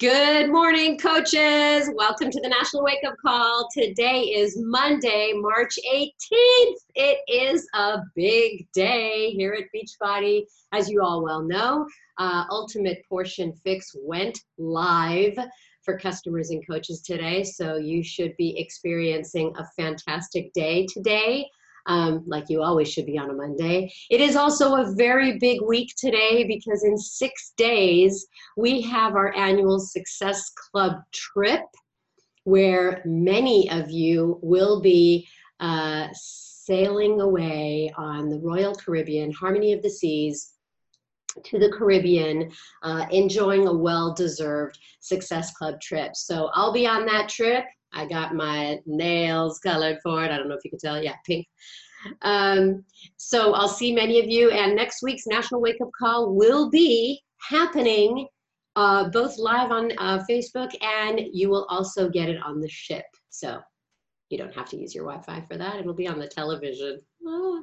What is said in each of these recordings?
Good morning, coaches. Welcome to the National Wake Up Call. Today is Monday, March 18th. It is a big day here at Beachbody. As you all well know, uh, Ultimate Portion Fix went live for customers and coaches today. So you should be experiencing a fantastic day today um, like you always should be on a Monday. It is also a very big week today because in six days we have our annual Success Club trip where many of you will be uh, sailing away on the Royal Caribbean, Harmony of the Seas, to the Caribbean, uh, enjoying a well deserved Success Club trip. So I'll be on that trip. I got my nails colored for it. I don't know if you can tell. Yeah, pink. Um, so I'll see many of you. And next week's National Wake Up Call will be happening uh, both live on uh, Facebook and you will also get it on the ship. So you don't have to use your Wi-Fi for that. It'll be on the television. Oh.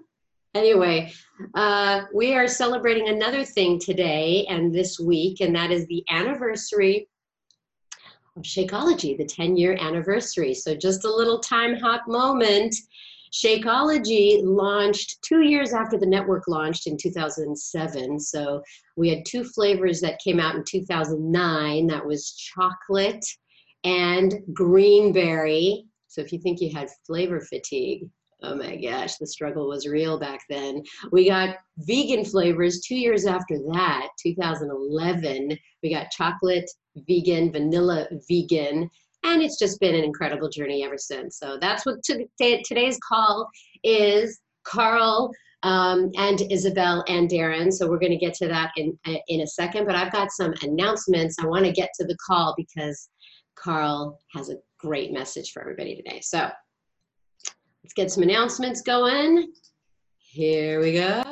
Anyway, uh, we are celebrating another thing today and this week, and that is the anniversary Shakeology, the 10 year anniversary. So just a little time hop moment. Shakeology launched two years after the network launched in 2007. So we had two flavors that came out in 2009. That was chocolate and greenberry. So if you think you had flavor fatigue, oh my gosh, the struggle was real back then. We got vegan flavors two years after that, 2011. We got chocolate, vegan, vanilla, vegan, and it's just been an incredible journey ever since. So that's what today's call is. Carl um, and Isabel and Darren. So we're going to get to that in in a second. But I've got some announcements. I want to get to the call because Carl has a great message for everybody today. So let's get some announcements going. Here we go.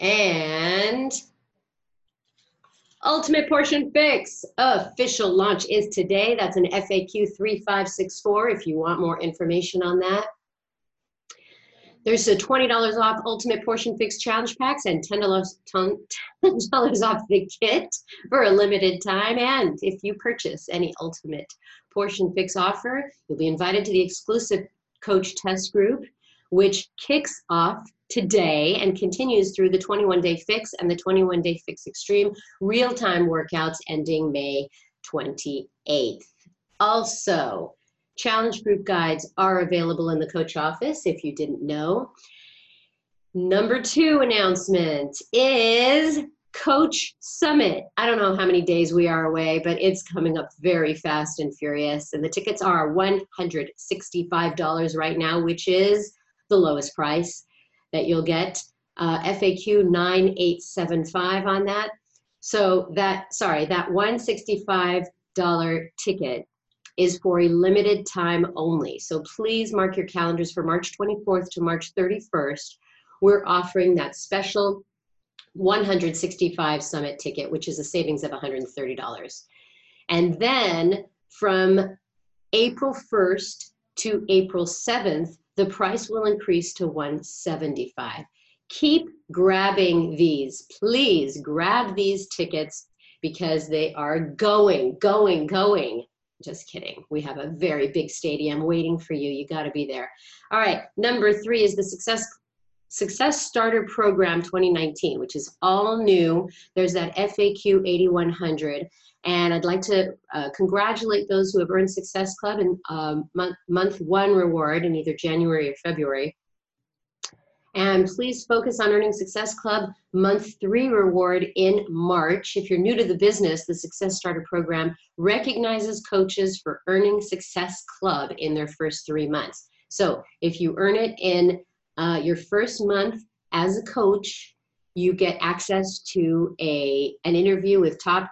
And Ultimate Portion Fix official launch is today. That's an FAQ 3564 if you want more information on that. There's a $20 off Ultimate Portion Fix challenge packs and $10, $10 off the kit for a limited time. And if you purchase any Ultimate Portion Fix offer, you'll be invited to the exclusive coach test group, which kicks off today and continues through the 21 day fix and the 21 day fix extreme real time workouts ending May 28th. Also, challenge group guides are available in the coach office if you didn't know. Number two announcement is Coach Summit. I don't know how many days we are away, but it's coming up very fast and furious. And the tickets are $165 right now, which is the lowest price that you'll get uh, FAQ 9875 on that. So that, sorry, that $165 ticket is for a limited time only. So please mark your calendars for March 24th to March 31st. We're offering that special 165 summit ticket, which is a savings of $130. And then from April 1st to April 7th, the price will increase to 175 keep grabbing these. Please grab these tickets because they are going going going. Just kidding. We have a very big stadium waiting for you. You got to be there. All right number three is the success success starter program 2019 which is all new there's that faq 8100 and I'd like to uh, congratulate those who have earned Success Club in um, month, month one reward in either January or February. And please focus on earning Success Club month three reward in March. If you're new to the business, the Success Starter Program recognizes coaches for earning Success Club in their first three months. So if you earn it in uh, your first month as a coach, you get access to a, an interview with top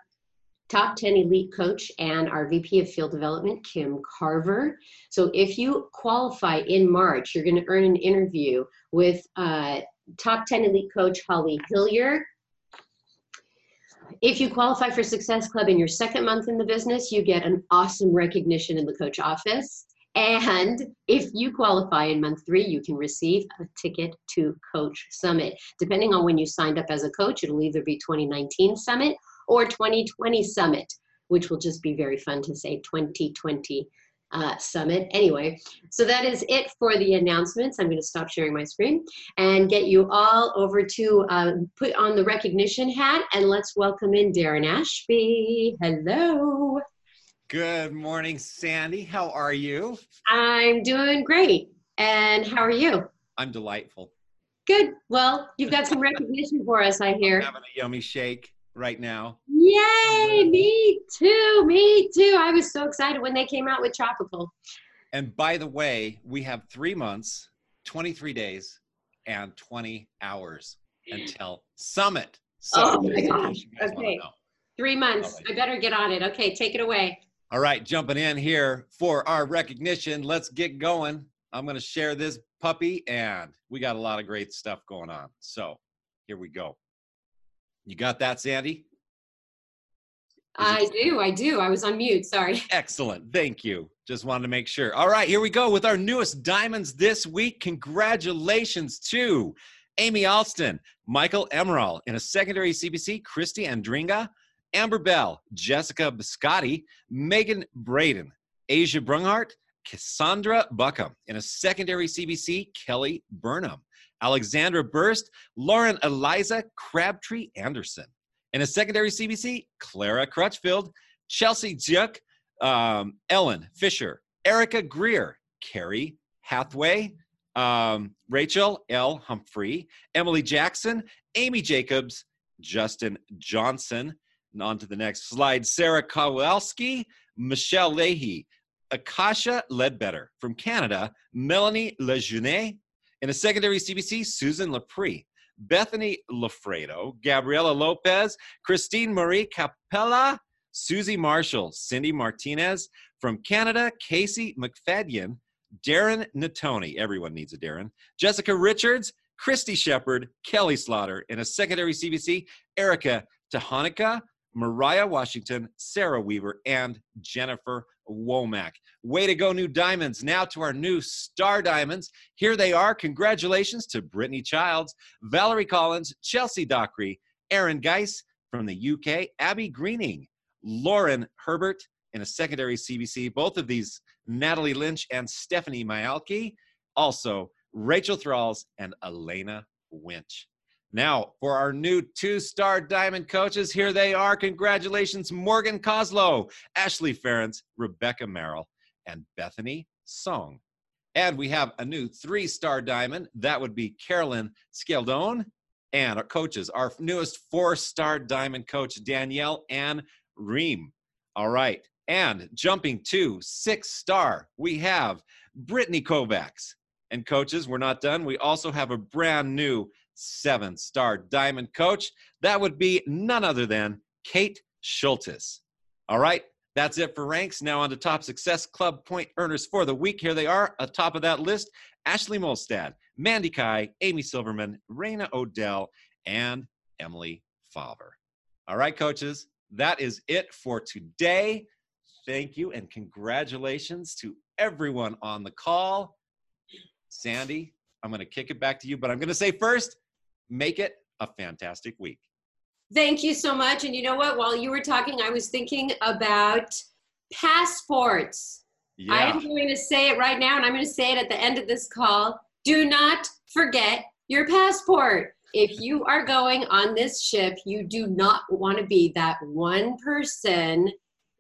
top 10 elite coach and our VP of field development, Kim Carver. So if you qualify in March, you're going to earn an interview with uh, top 10 elite coach Holly Hillier. If you qualify for Success Club in your second month in the business, you get an awesome recognition in the coach office. And if you qualify in month three, you can receive a ticket to Coach Summit. Depending on when you signed up as a coach, it'll either be 2019 Summit or 2020 Summit, which will just be very fun to say 2020 uh, Summit. Anyway, so that is it for the announcements. I'm going to stop sharing my screen and get you all over to uh, put on the recognition hat and let's welcome in Darren Ashby. Hello. Good morning, Sandy. How are you? I'm doing great. And how are you? I'm delightful. Good. Well, you've got some recognition for us, I hear. I'm having a yummy shake right now. Yay! Me too. Me too. I was so excited when they came out with Tropical. And by the way, we have three months, 23 days, and 20 hours until Summit. So oh my gosh. Okay. Three months. I better get on it. Okay, take it away. All right, jumping in here for our recognition. Let's get going. I'm going to share this puppy, and we got a lot of great stuff going on. So here we go. You got that, Sandy? I do. I do. I was on mute. Sorry. Excellent. Thank you. Just wanted to make sure. All right, here we go with our newest diamonds this week. Congratulations to Amy Alston, Michael Emerald in a secondary CBC, Christy Andringa, Amber Bell, Jessica Biscotti, Megan Braden, Asia Brunghart, Cassandra Buckham. In a secondary CBC, Kelly Burnham. Alexandra Burst, Lauren Eliza Crabtree Anderson. In a secondary CBC, Clara Crutchfield, Chelsea Juk, um, Ellen Fisher, Erica Greer, Carrie Hathaway, um, Rachel L. Humphrey, Emily Jackson, Amy Jacobs, Justin Johnson, and on to the next slide. Sarah Kowalski, Michelle Leahy, Akasha Ledbetter from Canada, Melanie Lejeune. In a secondary CBC, Susan Lapre, Bethany Lafredo, Gabriela Lopez, Christine Marie Capella, Susie Marshall, Cindy Martinez. From Canada, Casey McFadden, Darren Natoni, everyone needs a Darren, Jessica Richards, Christy Shepard, Kelly Slaughter. In a secondary CBC, Erica Tahanika, Mariah Washington, Sarah Weaver, and Jennifer Womack. Way to go, new diamonds. Now to our new star diamonds. Here they are. Congratulations to Brittany Childs, Valerie Collins, Chelsea Dockery, Aaron Geis from the UK, Abby Greening, Lauren Herbert in a secondary CBC. Both of these, Natalie Lynch and Stephanie Myalki. Also, Rachel Thralls and Elena Winch. Now, for our new two star diamond coaches, here they are. Congratulations, Morgan Coslow, Ashley Ferentz, Rebecca Merrill, and Bethany Song. And we have a new three star diamond. That would be Carolyn Scaldone. And our coaches, our newest four star diamond coach, Danielle Ann Ream. All right. And jumping to six star, we have Brittany Kovacs. And coaches, we're not done. We also have a brand new seven star diamond coach. That would be none other than Kate Schultes. All right, that's it for ranks. Now on to top success club point earners for the week. Here they are atop of that list Ashley Molstad, Mandy Kai, Amy Silverman, Raina Odell, and Emily Favre. All right, coaches, that is it for today. Thank you and congratulations to everyone on the call. Sandy, I'm going to kick it back to you, but I'm going to say first, make it a fantastic week. Thank you so much. And you know what? While you were talking, I was thinking about passports. Yeah. I am going to say it right now, and I'm going to say it at the end of this call. Do not forget your passport. If you are going on this ship, you do not want to be that one person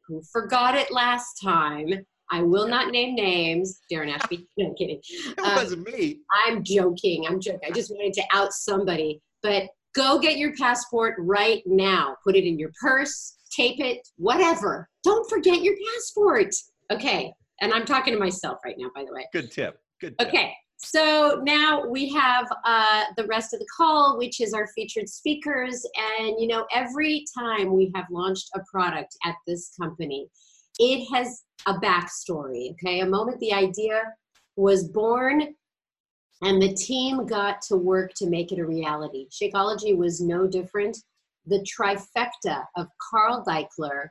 who forgot it last time I will not name names. Darren Ashby. No, I'm kidding. It um, wasn't me. I'm joking. I'm joking. I just wanted to out somebody. But go get your passport right now. Put it in your purse, tape it, whatever. Don't forget your passport. Okay. And I'm talking to myself right now, by the way. Good tip. Good tip. Okay. So now we have uh, the rest of the call, which is our featured speakers. And, you know, every time we have launched a product at this company, it has a backstory, okay? A moment the idea was born and the team got to work to make it a reality. Shakeology was no different. The trifecta of Carl Daikeler,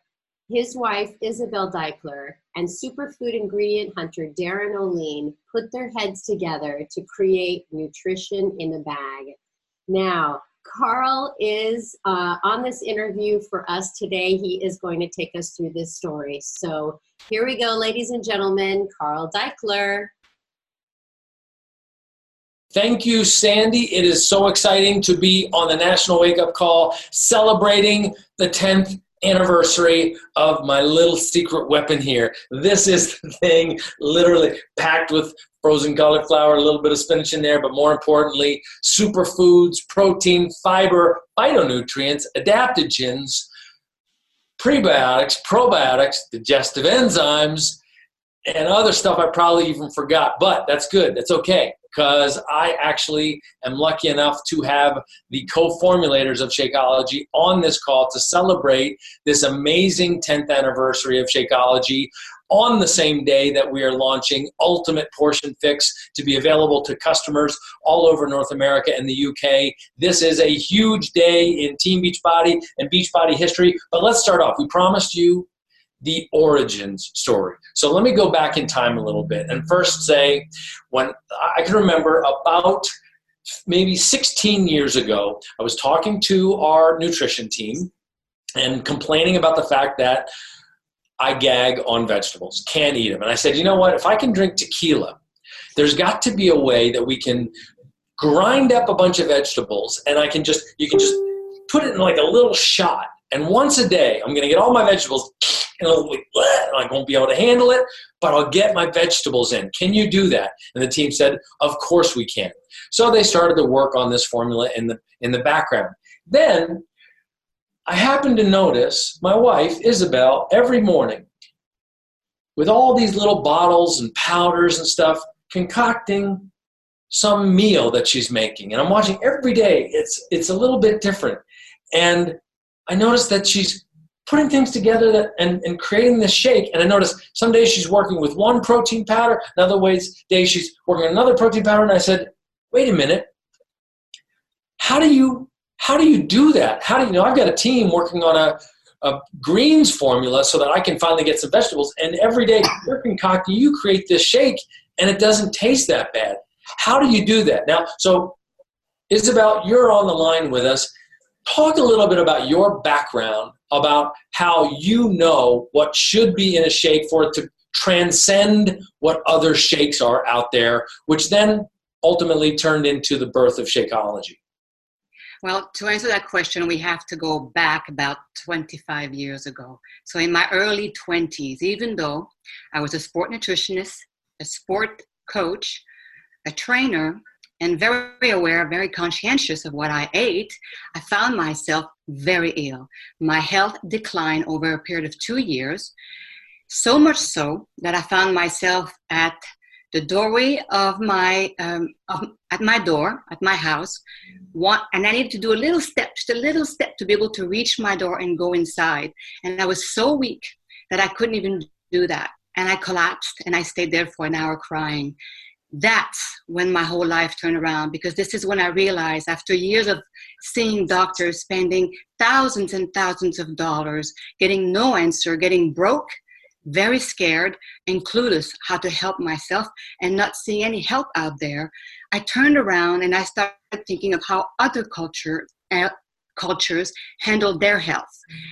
his wife Isabel Daikeler and superfood ingredient hunter Darren Olien put their heads together to create nutrition in a bag. Now, Carl is uh, on this interview for us today. He is going to take us through this story. So here we go, ladies and gentlemen. Carl Daikeler. Thank you, Sandy. It is so exciting to be on the National Wake Up Call celebrating the 10th anniversary of my little secret weapon here. This is the thing literally packed with frozen cauliflower, a little bit of spinach in there, but more importantly, superfoods, protein, fiber, phytonutrients, adaptogens, prebiotics, probiotics, digestive enzymes, and other stuff I probably even forgot. But that's good. That's okay because I actually am lucky enough to have the co formulators of Shakeology on this call to celebrate this amazing 10th anniversary of Shakeology on the same day that we are launching Ultimate Portion Fix to be available to customers all over North America and the UK. This is a huge day in Team Beachbody and Beachbody history. But let's start off. We promised you the origins story. So let me go back in time a little bit and first say when I can remember about maybe 16 years ago, I was talking to our nutrition team and complaining about the fact that I gag on vegetables, can't eat them. And I said, you know what? If I can drink tequila, there's got to be a way that we can grind up a bunch of vegetables and I can just, you can just put it in like a little shot. And once a day, I'm going to get all my vegetables and I won't be able to handle it, but I'll get my vegetables in. Can you do that? And the team said, Of course we can. So they started to work on this formula in the in the background. Then I happened to notice my wife, Isabel, every morning with all these little bottles and powders and stuff, concocting some meal that she's making. And I'm watching every day, it's, it's a little bit different. And I noticed that she's putting things together that, and, and creating this shake. And I noticed some days she's working with one protein powder, another ways days she's working another protein powder. And I said, wait a minute, how do you how do you do that? How do you, you know? I've got a team working on a, a greens formula so that I can finally get some vegetables. And every day you're concocting, you create this shake, and it doesn't taste that bad. How do you do that? Now, so Isabel, you're on the line with us. Talk a little bit about your background, about how you know what should be in a shake for it to transcend what other shakes are out there, which then ultimately turned into the birth of Shakeology. Well, to answer that question, we have to go back about 25 years ago. So, in my early 20s, even though I was a sport nutritionist, a sport coach, a trainer, and very aware, very conscientious of what I ate, I found myself very ill. My health declined over a period of two years, so much so that I found myself at the doorway of my um, of, at my door at my house one, and i needed to do a little step just a little step to be able to reach my door and go inside. And i was so weak that i couldn't even do that. And i collapsed and i stayed there for an hour crying that's when my whole life turned around because this is when I realized after years of seeing doctors spending thousands and thousands of dollars, getting no answer, getting broke, very scared and clueless how to help myself and not seeing any help out there, I turned around and I started thinking of how other culture, uh, cultures handle their health.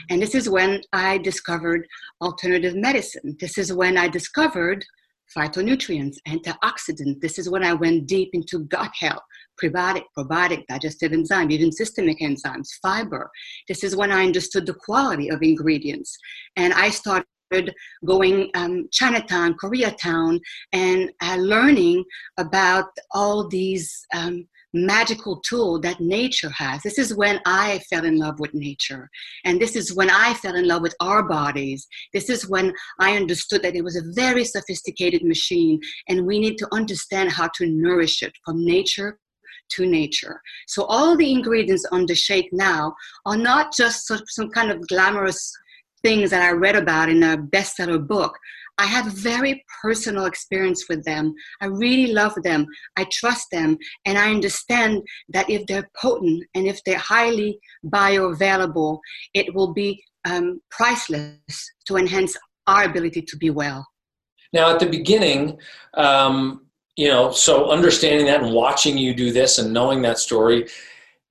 And this is when I discovered alternative medicine. This is when I discovered phytonutrients, antioxidants. This is when I went deep into gut health, prebiotic, probiotic, digestive enzyme, even systemic enzymes, fiber. This is when I understood the quality of ingredients. And I started going um, Chinatown, Koreatown, and uh, learning about all these um, magical tool that nature has. This is when I fell in love with nature. And this is when I fell in love with our bodies. This is when I understood that it was a very sophisticated machine and we need to understand how to nourish it from nature to nature. So all the ingredients on the shake now are not just some kind of glamorous things that I read about in a bestseller book. I have a very personal experience with them. I really love them. I trust them. And I understand that if they're potent and if they're highly bioavailable, it will be um, priceless to enhance our ability to be well. Now, at the beginning, um, you know, so understanding that and watching you do this and knowing that story,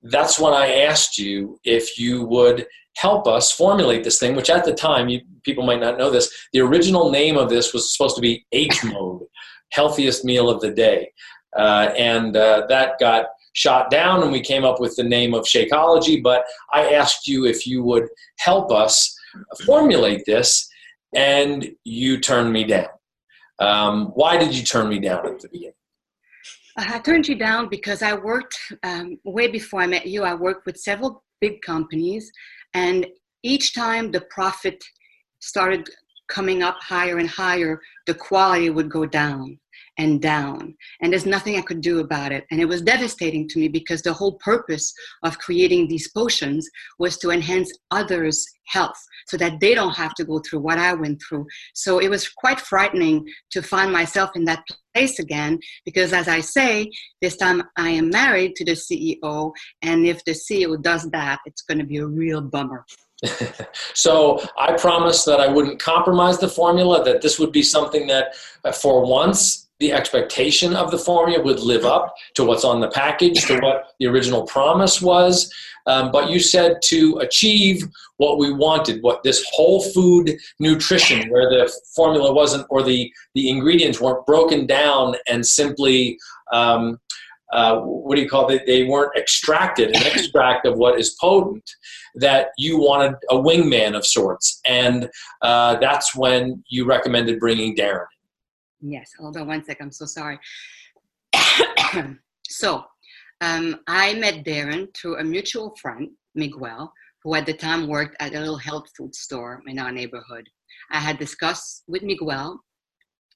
that's when I asked you if you would help us formulate this thing, which at the time, you, people might not know this, the original name of this was supposed to be H mode, healthiest meal of the day. Uh, and uh, that got shot down, and we came up with the name of Shakeology. But I asked you if you would help us formulate this, and you turned me down. Um, why did you turn me down at the beginning? I turned you down because I worked um, way before I met you. I worked with several big companies, and each time the profit started coming up higher and higher, the quality would go down and down. And there's nothing I could do about it. And it was devastating to me because the whole purpose of creating these potions was to enhance others' health so that they don't have to go through what I went through. So it was quite frightening to find myself in that place again because, as I say, this time I am married to the CEO. And if the CEO does that, it's going to be a real bummer. so I promised that I wouldn't compromise the formula, that this would be something that, uh, for once, the expectation of the formula would live up to what's on the package, to what the original promise was. Um, but you said to achieve what we wanted, what this whole food nutrition, where the formula wasn't, or the, the ingredients weren't broken down and simply, um, uh, what do you call it? They weren't extracted, an extract of what is potent, that you wanted a wingman of sorts. And uh, that's when you recommended bringing Darren Yes, hold on one sec. I'm so sorry. so, um, I met Darren through a mutual friend, Miguel, who at the time worked at a little health food store in our neighborhood. I had discussed with Miguel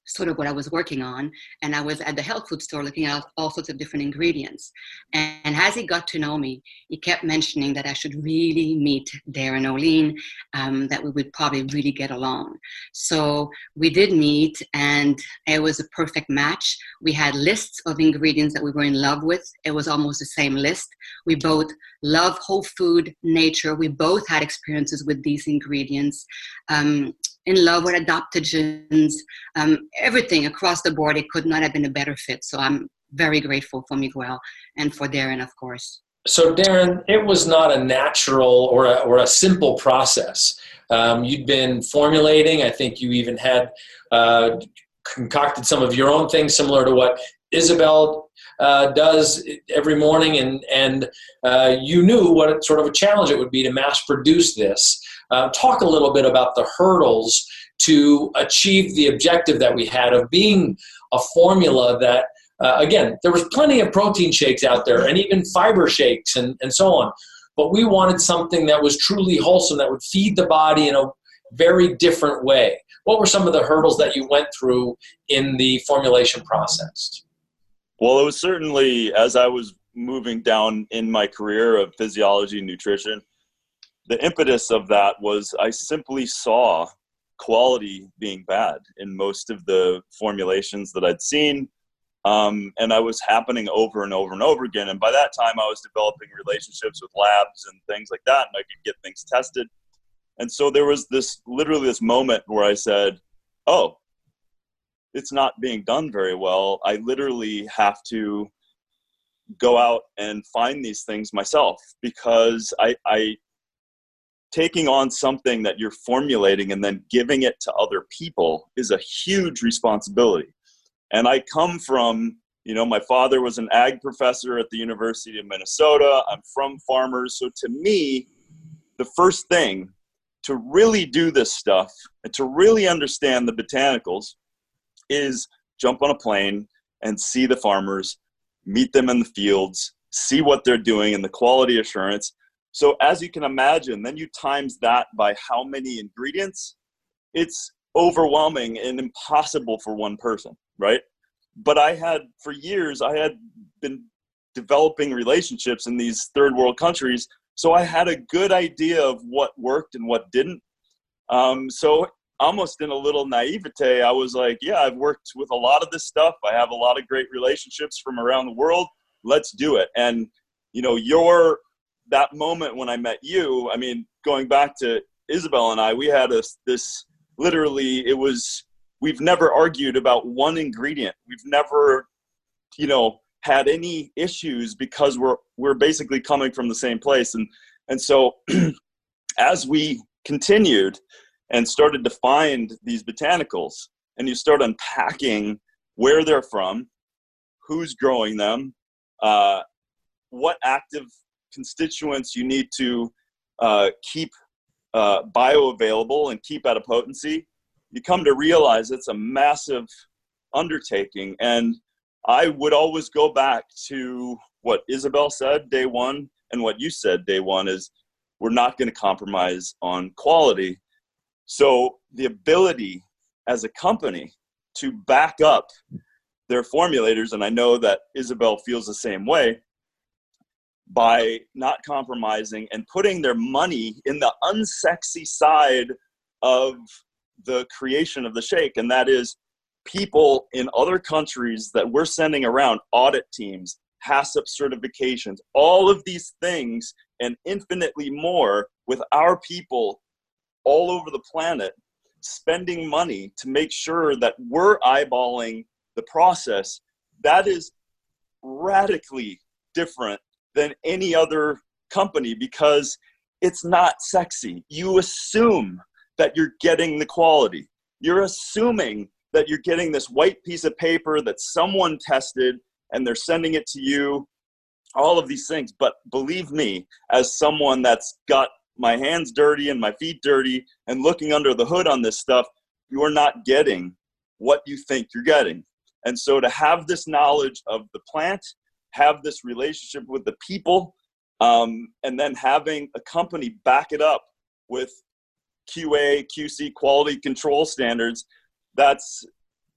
sort of what I was working on. And I was at the health food store looking at all sorts of different ingredients. And, as he got to know me, he kept mentioning that I should really meet Darren Olien, um, that we would probably really get along. So we did meet, and it was a perfect match. We had lists of ingredients that we were in love with. It was almost the same list. We both love whole food, nature. We both had experiences with these ingredients. Um, in love with adaptogens, um, everything across the board. It could not have been a better fit. So I'm very grateful for Miguel and for Darren, of course. So, Darren, it was not a natural or a, or a simple process. Um, you'd been formulating, I think you even had uh, concocted some of your own things similar to what Isabel uh, does every morning, and, and uh, you knew what sort of a challenge it would be to mass produce this. Uh, talk a little bit about the hurdles to achieve the objective that we had of being a formula that, uh, again, there was plenty of protein shakes out there and even fiber shakes and, and so on. But we wanted something that was truly wholesome, that would feed the body in a very different way. What were some of the hurdles that you went through in the formulation process? Well, it was certainly as I was moving down in my career of physiology and nutrition, the impetus of that was I simply saw quality being bad in most of the formulations that I'd seen. Um, and I was happening over and over and over again. And by that time, I was developing relationships with labs and things like that, and I could get things tested. And so there was this literally this moment where I said, Oh, it's not being done very well. I literally have to go out and find these things myself because I, I taking on something that you're formulating and then giving it to other people is a huge responsibility. And I come from, you know, my father was an ag professor at the University of Minnesota. I'm from farmers. So to me, the first thing to really do this stuff and to really understand the botanicals is jump on a plane and see the farmers, meet them in the fields, see what they're doing and the quality assurance so as you can imagine, then you times that by how many ingredients, it's overwhelming and impossible for one person, right? But I had, for years, I had been developing relationships in these third world countries. So I had a good idea of what worked and what didn't. Um, so almost in a little naivete, I was like, yeah, I've worked with a lot of this stuff. I have a lot of great relationships from around the world. Let's do it. And, you know, your, that moment when I met you, I mean, going back to Isabel and I, we had a, this literally, it was, we've never argued about one ingredient. We've never, you know, had any issues because we're, we're basically coming from the same place. And, and so as we continued, and started to find these botanicals and you start unpacking where they're from who's growing them uh, what active constituents you need to uh, keep uh, bioavailable and keep at a potency you come to realize it's a massive undertaking. And i would always go back to what isabel said day one and what you said day one is we're not going to compromise on quality so the ability as a company to back up their formulators, and I know that Isabel feels the same way, by not compromising and putting their money in the unsexy side of the creation of the shake, and that is people in other countries that we're sending around, audit teams, HACCP certifications, all of these things and infinitely more with our people all over the planet spending money to make sure that we're eyeballing the process that is radically different than any other company because it's not sexy. You assume that you're getting the quality. You're assuming that you're getting this white piece of paper that someone tested and they're sending it to you, all of these things. But believe me, as someone that's got my hands dirty and my feet dirty and looking under the hood on this stuff, you are not getting what you think you're getting. And so to have this knowledge of the plant, have this relationship with the people, um, and then having a company back it up with QA, QC quality control standards, that's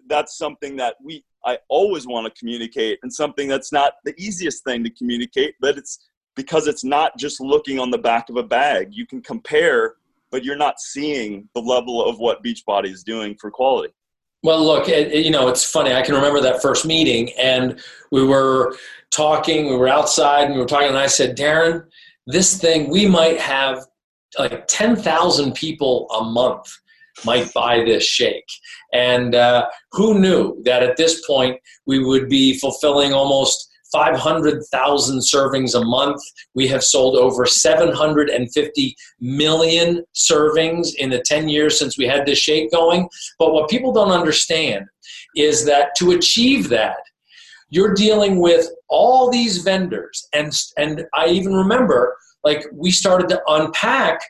that's something that we I always want to communicate and something that's not the easiest thing to communicate, but it's because it's not just looking on the back of a bag. You can compare, but you're not seeing the level of what Beachbody is doing for quality. Well, look, it, you know, it's funny. I can remember that first meeting, and we were talking. We were outside, and we were talking, and I said, "Darren, this thing we might have like ten thousand people a month might buy this shake." And uh, who knew that at this point we would be fulfilling almost 500,000 servings a month. We have sold over 750 million servings in the 10 years since we had this shake going. But what people don't understand is that to achieve that, you're dealing with all these vendors. And, and I even remember, like, we started to unpack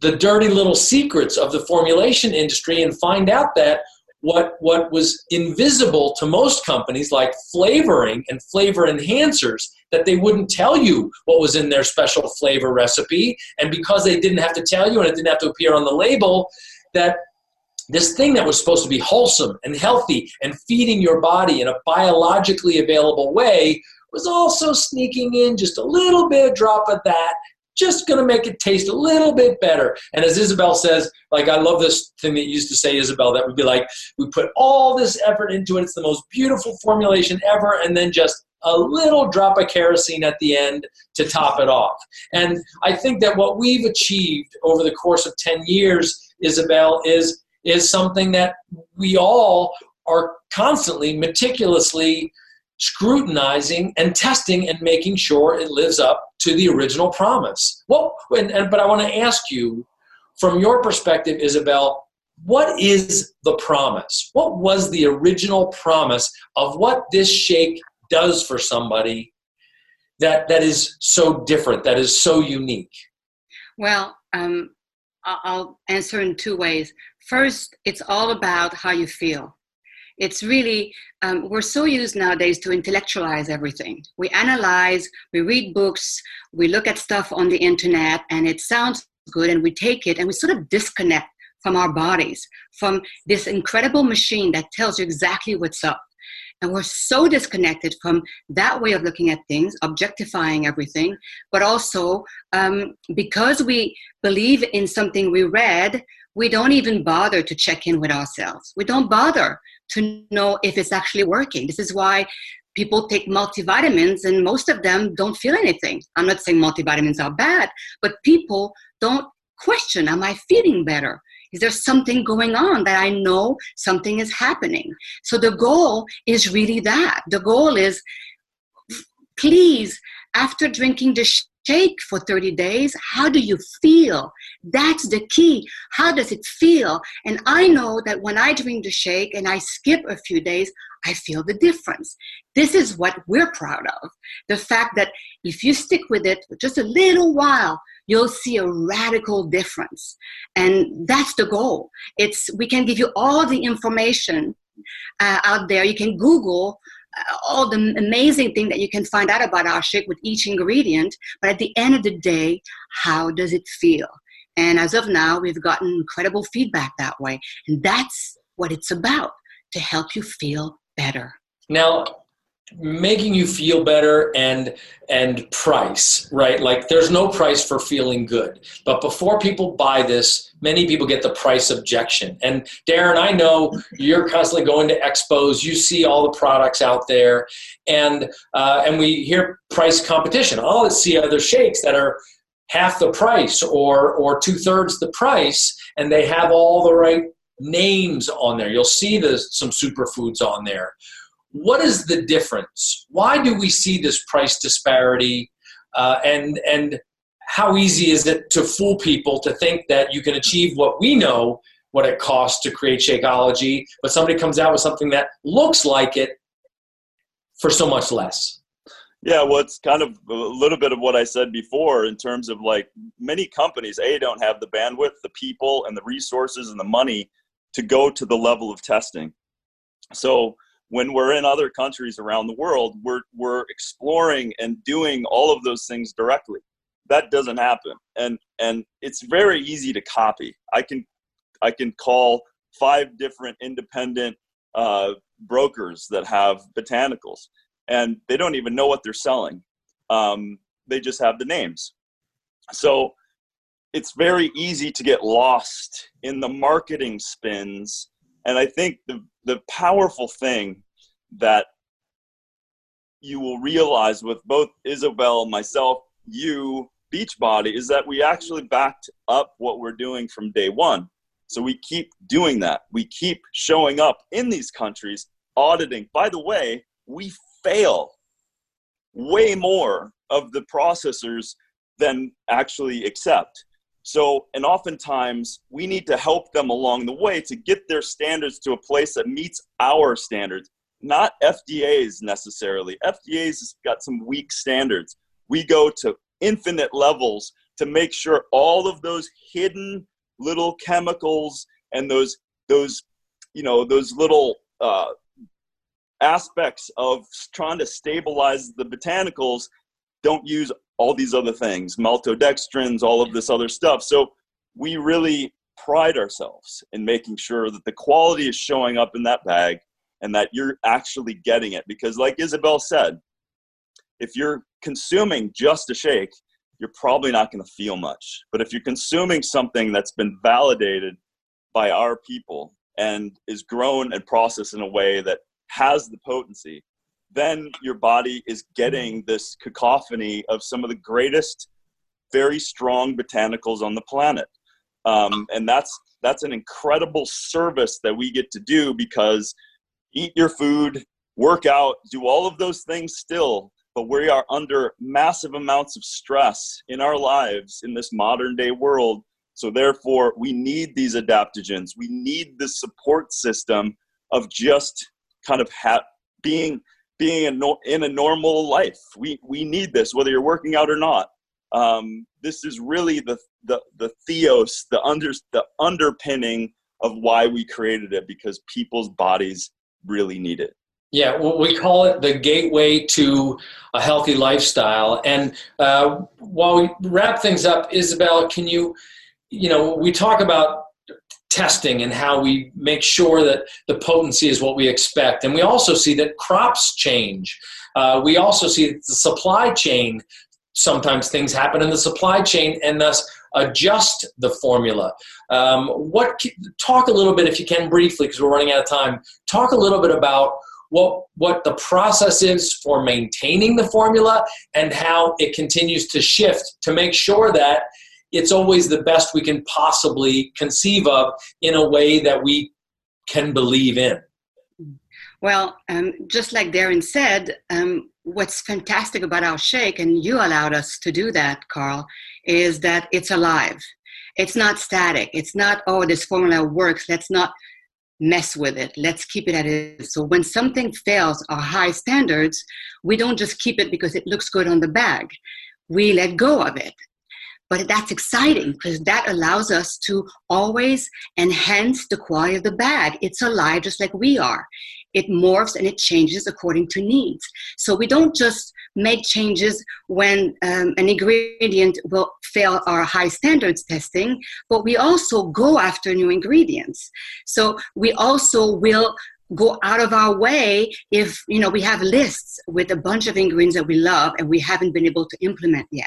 the dirty little secrets of the formulation industry and find out that what what was invisible to most companies like flavoring and flavor enhancers that they wouldn't tell you what was in their special flavor recipe. And because they didn't have to tell you and it didn't have to appear on the label that this thing that was supposed to be wholesome and healthy and feeding your body in a biologically available way was also sneaking in just a little bit drop of that just going to make it taste a little bit better. And as Isabel says, like, I love this thing that you used to say, Isabel, that would be like, we put all this effort into it. It's the most beautiful formulation ever. And then just a little drop of kerosene at the end to top it off. And I think that what we've achieved over the course of 10 years, Isabel, is, is something that we all are constantly, meticulously scrutinizing and testing and making sure it lives up to the original promise. Well, and, and, but I want to ask you, from your perspective, Isabel, what is the promise? What was the original promise of what this shake does for somebody that, that is so different, that is so unique? Well, um, I'll answer in two ways. First, it's all about how you feel. It's really, um, we're so used nowadays to intellectualize everything. We analyze, we read books, we look at stuff on the internet, and it sounds good, and we take it and we sort of disconnect from our bodies, from this incredible machine that tells you exactly what's up. And we're so disconnected from that way of looking at things, objectifying everything, but also um, because we believe in something we read, we don't even bother to check in with ourselves. We don't bother to know if it's actually working. This is why people take multivitamins and most of them don't feel anything. I'm not saying multivitamins are bad, but people don't question Am I feeling better? Is there something going on that I know something is happening? So the goal is really that. The goal is please, after drinking the shake for 30 days, how do you feel? That's the key. How does it feel? And I know that when I drink the shake and I skip a few days, I feel the difference. This is what we're proud of. The fact that if you stick with it for just a little while, you'll see a radical difference. And that's the goal. It's we can give you all the information uh, out there. You can Google all the amazing thing that you can find out about shake with each ingredient. But at the end of the day, how does it feel? And as of now, we've gotten incredible feedback that way. And that's what it's about to help you feel better. Now, making you feel better and and price right? Like there's no price for feeling good. But before people buy this many people get the price objection. And darren i know you're constantly going to expos. You see all the products out there. And uh, and we hear price competition. Oh let's see other shakes that are half the price or or two-thirds the price and they have all the right names on there. You'll see the, some superfoods on there what is the difference? Why do we see this price disparity? Uh, and and how easy is it to fool people to think that you can achieve what we know what it costs to create Shakeology, but somebody comes out with something that looks like it for so much less? Yeah, well, it's kind of a little bit of what I said before in terms of like many companies, A, don't have the bandwidth, the people, and the resources and the money to go to the level of testing. So when we're in other countries around the world, we're, we're exploring and doing all of those things directly. That doesn't happen. And, and it's very easy to copy. I can, I can call five different independent uh, brokers that have botanicals and they don't even know what they're selling. Um, they just have the names. So it's very easy to get lost in the marketing spins. And I think the, the powerful thing that you will realize with both Isabel, myself, you, Beachbody, is that we actually backed up what we're doing from day one. So we keep doing that. We keep showing up in these countries, auditing. By the way, we fail way more of the processors than actually accept. So, and oftentimes we need to help them along the way to get their standards to a place that meets our standards not FDA's necessarily. FDA's got some weak standards. We go to infinite levels to make sure all of those hidden little chemicals and those those you know those little uh, aspects of trying to stabilize the botanicals don't use all these other things maltodextrins all of this other stuff so we really pride ourselves in making sure that the quality is showing up in that bag and that you're actually getting it. Because, like Isabel said, if you're consuming just a shake, you're probably not going to feel much. But if you're consuming something that's been validated by our people and is grown and processed in a way that has the potency, then your body is getting this cacophony of some of the greatest, very strong botanicals on the planet. Um, and that's that's an incredible service that we get to do because eat your food, work out, do all of those things still, but we are under massive amounts of stress in our lives in this modern day world. So, therefore, we need these adaptogens. We need the support system of just kind of ha- being being in a normal life. We we need this, whether you're working out or not. Um, this is really the the the theos, the under the underpinning of why we created it, because people's bodies really need it. Yeah, we call it the gateway to a healthy lifestyle. And uh, while we wrap things up, Isabella, can you, you know, we talk about testing and how we make sure that the potency is what we expect. And we also see that crops change. Uh, we also see that the supply chain, sometimes things happen in the supply chain, and thus adjust the formula. Um, what talk a little bit, if you can, briefly, because we're running out of time. Talk a little bit about what what the process is for maintaining the formula and how it continues to shift to make sure that it's always the best we can possibly conceive of in a way that we can believe in. Well, um, just like Darren said, um, what's fantastic about our shake, and you allowed us to do that, Carl, is that it's alive. It's not static. It's not, oh, this formula works. Let's not mess with it. Let's keep it at it. So when something fails our high standards, we don't just keep it because it looks good on the bag. We let go of it. But that's exciting because that allows us to always enhance the quality of the bag. It's alive just like we are it morphs and it changes according to needs. So we don't just make changes when um, an ingredient will fail our high standards testing, but we also go after new ingredients. So we also will go out of our way if you know we have lists with a bunch of ingredients that we love and we haven't been able to implement yet.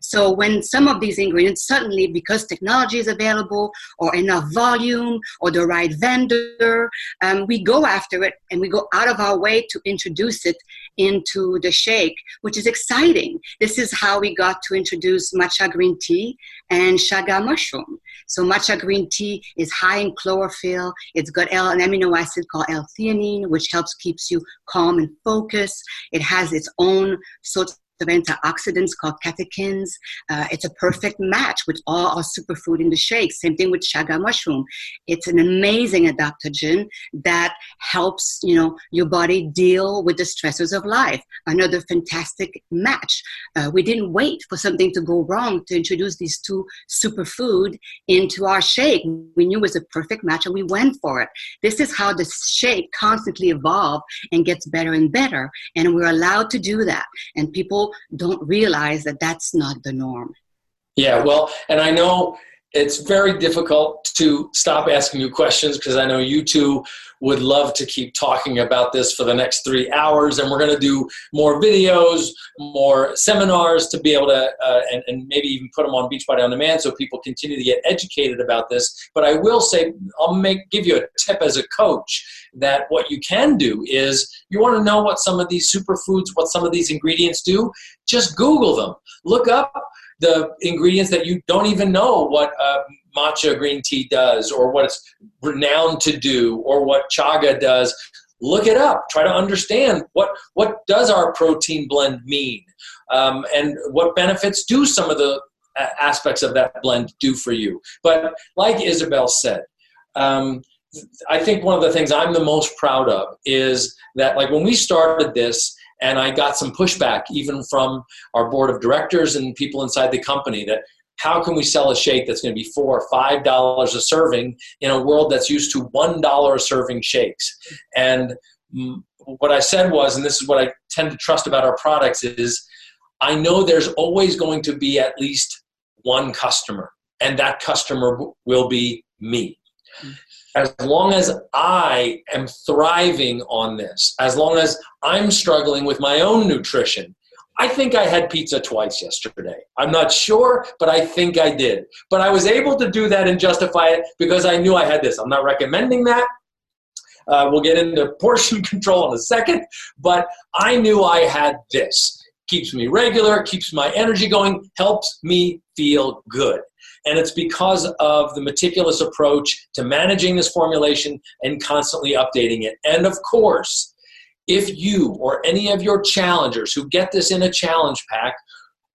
So when some of these ingredients suddenly because technology is available or enough volume or the right vendor um, we go after it and we go out of our way to introduce it into the shake which is exciting. This is how we got to introduce matcha green tea and chaga mushroom. So matcha green tea is high in chlorophyll. It's got an amino acid called l L-theanine, which helps keeps you calm and focused. It has its own sorts of antioxidants called catechins. Uh, it's a perfect match with all our superfood in the shake. Same thing with chaga mushroom. It's an amazing adaptogen that helps you know your body deal with the stresses of life. Another fantastic match. Uh, we didn't wait for something to go wrong to introduce these two superfood into our shake. We knew it was a perfect match and we went for it. This is how the shake constantly evolves and gets better and better. And we're allowed to do that. And people don't realize that that's not the norm. Yeah, well, and I know it's very difficult to stop asking you questions because I know you two would love to keep talking about this for the next three hours. And we're going to do more videos, more seminars to be able to, uh, and, and maybe even put them on Beachbody on Demand so people continue to get educated about this. But I will say, I'll make give you a tip as a coach that what you can do is you want to know what some of these superfoods, what some of these ingredients do, just Google them. Look up the ingredients that you don't even know what uh, matcha green tea does or what it's renowned to do or what chaga does. Look it up. Try to understand what what does our protein blend mean? Um, and what benefits do some of the uh, aspects of that blend do for you? But like isabel said um, i think one of the things i'm the most proud of is that like when we started this and I got some pushback even from our board of directors and people inside the company that how can we sell a shake that's going to be four or five dollars a serving in a world that's used to one dollar a serving shakes? And what I said was, and this is what I tend to trust about our products, is I know there's always going to be at least one customer, and that customer will be me hmm. As long as I am thriving on this, as long as I'm struggling with my own nutrition, I think I had pizza twice yesterday. I'm not sure, but I think I did. But I was able to do that and justify it because I knew I had this. I'm not recommending that. Uh, we'll get into portion control in a second, but I knew I had this. Keeps me regular, keeps my energy going, helps me feel good. And it's because of the meticulous approach to managing this formulation and constantly updating it. And of course, if you or any of your challengers who get this in a challenge pack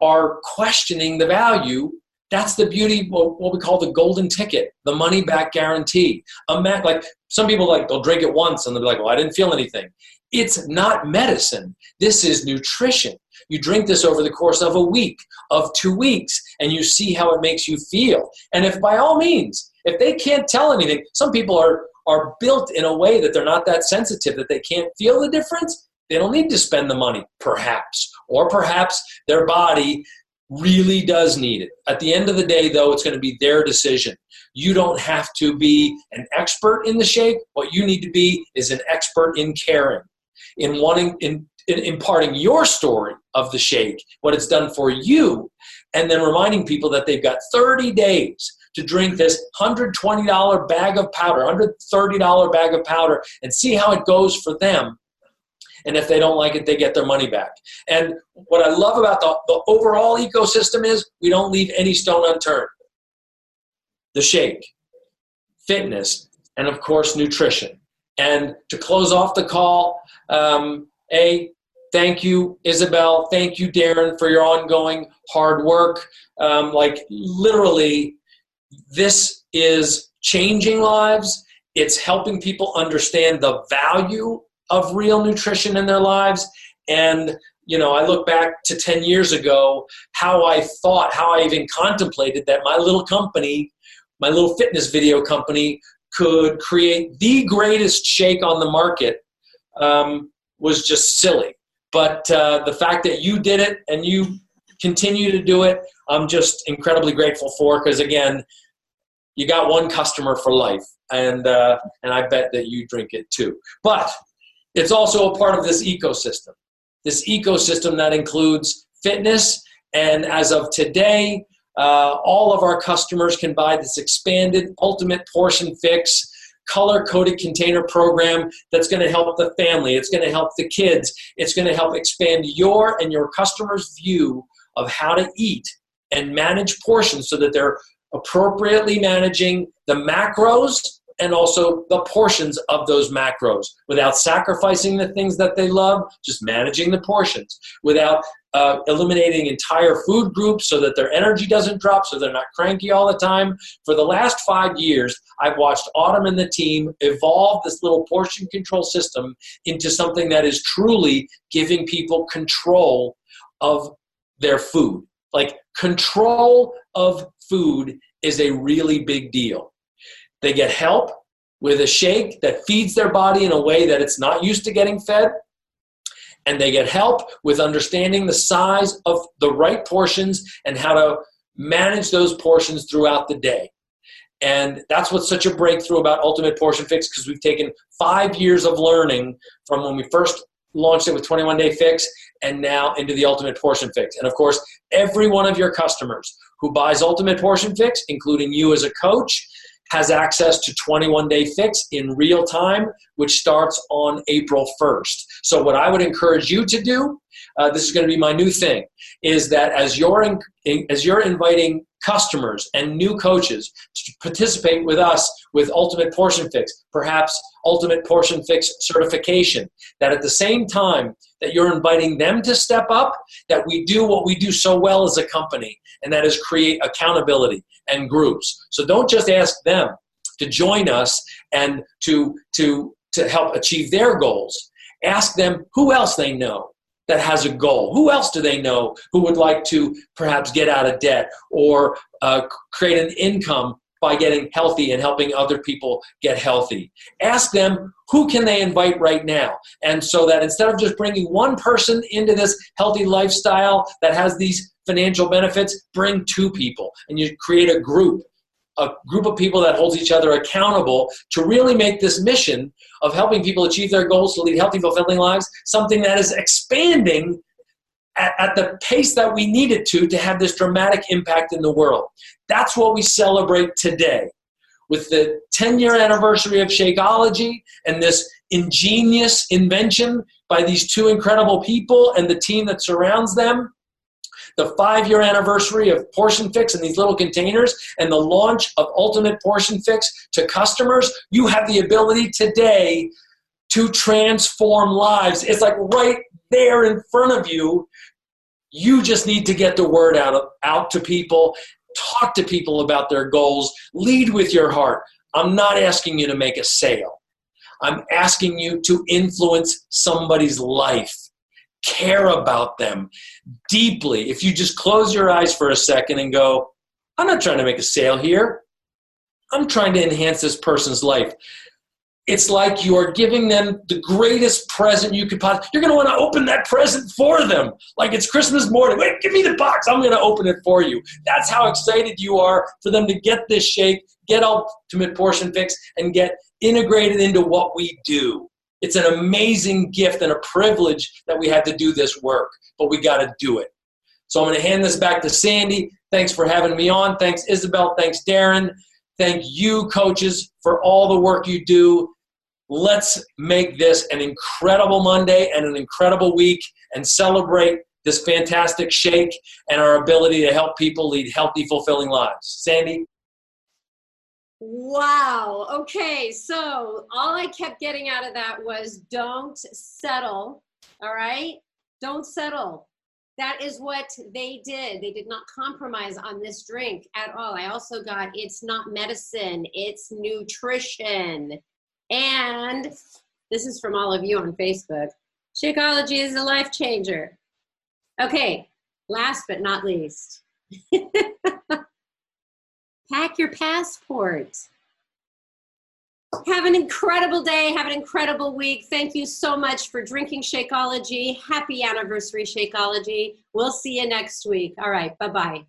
are questioning the value, that's the beauty what we call the golden ticket, the money back guarantee. A like some people like they'll drink it once and they'll be like, "Well, I didn't feel anything." It's not medicine. This is nutrition. You drink this over the course of a week, of two weeks, and you see how it makes you feel. And if by all means, if they can't tell anything, some people are are built in a way that they're not that sensitive that they can't feel the difference, they don't need to spend the money, perhaps. Or perhaps their body really does need it. At the end of the day, though, it's going to be their decision. You don't have to be an expert in the shake. What you need to be is an expert in caring, in wanting, in, in imparting your story of the shake, what it's done for you, and then reminding people that they've got 30 days to drink this $120 bag of powder, $130 bag of powder, and see how it goes for them. And if they don't like it, they get their money back. And what I love about the, the overall ecosystem is we don't leave any stone unturned. The shake, fitness, and of course, nutrition. And to close off the call, um, A, thank you, Isabel. Thank you, Darren, for your ongoing hard work. Um, like, literally, this is changing lives. It's helping people understand the value of real nutrition in their lives. And, you know, I look back to 10 years ago, how I thought, how I even contemplated that my little company, my little fitness video company, could create the greatest shake on the market um, was just silly. But uh, the fact that you did it and you continue to do it, I'm just incredibly grateful for because, again, you got one customer for life. And, uh, and I bet that you drink it too. But it's also a part of this ecosystem, this ecosystem that includes fitness. And as of today, uh, all of our customers can buy this expanded ultimate portion fix color coded container program that's going to help the family. It's going to help the kids. It's going to help expand your and your customers' view of how to eat and manage portions so that they're appropriately managing the macros and also the portions of those macros without sacrificing the things that they love, just managing the portions, without uh, eliminating entire food groups so that their energy doesn't drop, so they're not cranky all the time. For the last five years, I've watched Autumn and the team evolve this little portion control system into something that is truly giving people control of their food. Like, control of food is a really big deal. They get help with a shake that feeds their body in a way that it's not used to getting fed. And they get help with understanding the size of the right portions and how to manage those portions throughout the day. And that's what's such a breakthrough about Ultimate Portion Fix because we've taken five years of learning from when we first launched it with 21 Day Fix and now into the Ultimate Portion Fix. And of course, every one of your customers who buys Ultimate Portion Fix, including you as a coach, has access to 21 day fix in real time, which starts on April 1st. So, what I would encourage you to do, uh, this is going to be my new thing, is that as you're, in, as you're inviting customers and new coaches to participate with us with Ultimate Portion Fix, perhaps Ultimate Portion Fix certification, that at the same time that you're inviting them to step up, that we do what we do so well as a company, and that is create accountability and groups. So don't just ask them to join us and to, to, to help achieve their goals. Ask them who else they know that has a goal. Who else do they know who would like to perhaps get out of debt or uh, create an income by getting healthy and helping other people get healthy. Ask them who can they invite right now. And so that instead of just bringing one person into this healthy lifestyle that has these financial benefits, bring two people and you create a group a group of people that holds each other accountable to really make this mission of helping people achieve their goals to lead healthy, fulfilling lives something that is expanding at, at, the pace that we need it to to have this dramatic impact in the world. That's what we celebrate today. With the 10 year anniversary of Shakeology and this ingenious invention by these two incredible people and the team that surrounds them, the five year anniversary of Portion Fix and these little containers, and the launch of Ultimate Portion Fix to customers, you have the ability today to transform lives. It's like right there in front of you. You just need to get the word out, out to people, talk to people about their goals, lead with your heart. I'm not asking you to make a sale. I'm asking you to influence somebody's life care about them deeply. If you just close your eyes for a second and go, I'm not trying to make a sale here. I'm trying to enhance this person's life. It's like you are giving them the greatest present you could possibly. You're going to want to open that present for them, like it's Christmas morning. Wait, give me the box. I'm going to open it for you. That's how excited you are for them to get this shake, get ultimate portion fix, and get integrated into what we do. It's an amazing gift and a privilege that we had to do this work, but we got to do it. So I'm going to hand this back to Sandy. Thanks for having me on. Thanks, Isabel. Thanks, Darren. Thank you, coaches, for all the work you do. Let's make this an incredible Monday and an incredible week and celebrate this fantastic shake and our ability to help people lead healthy, fulfilling lives. Sandy? Wow. Okay. So all I kept getting out of that was don't settle. All right. Don't settle. That is what they did. They did not compromise on this drink at all. I also got it's not medicine, it's nutrition. And this is from all of you on Facebook. Shakeology is a life changer. Okay, last but not least. Pack your passport. Have an incredible day. Have an incredible week. Thank you so much for drinking Shakeology. Happy anniversary, Shakeology. We'll see you next week. All right. Bye bye.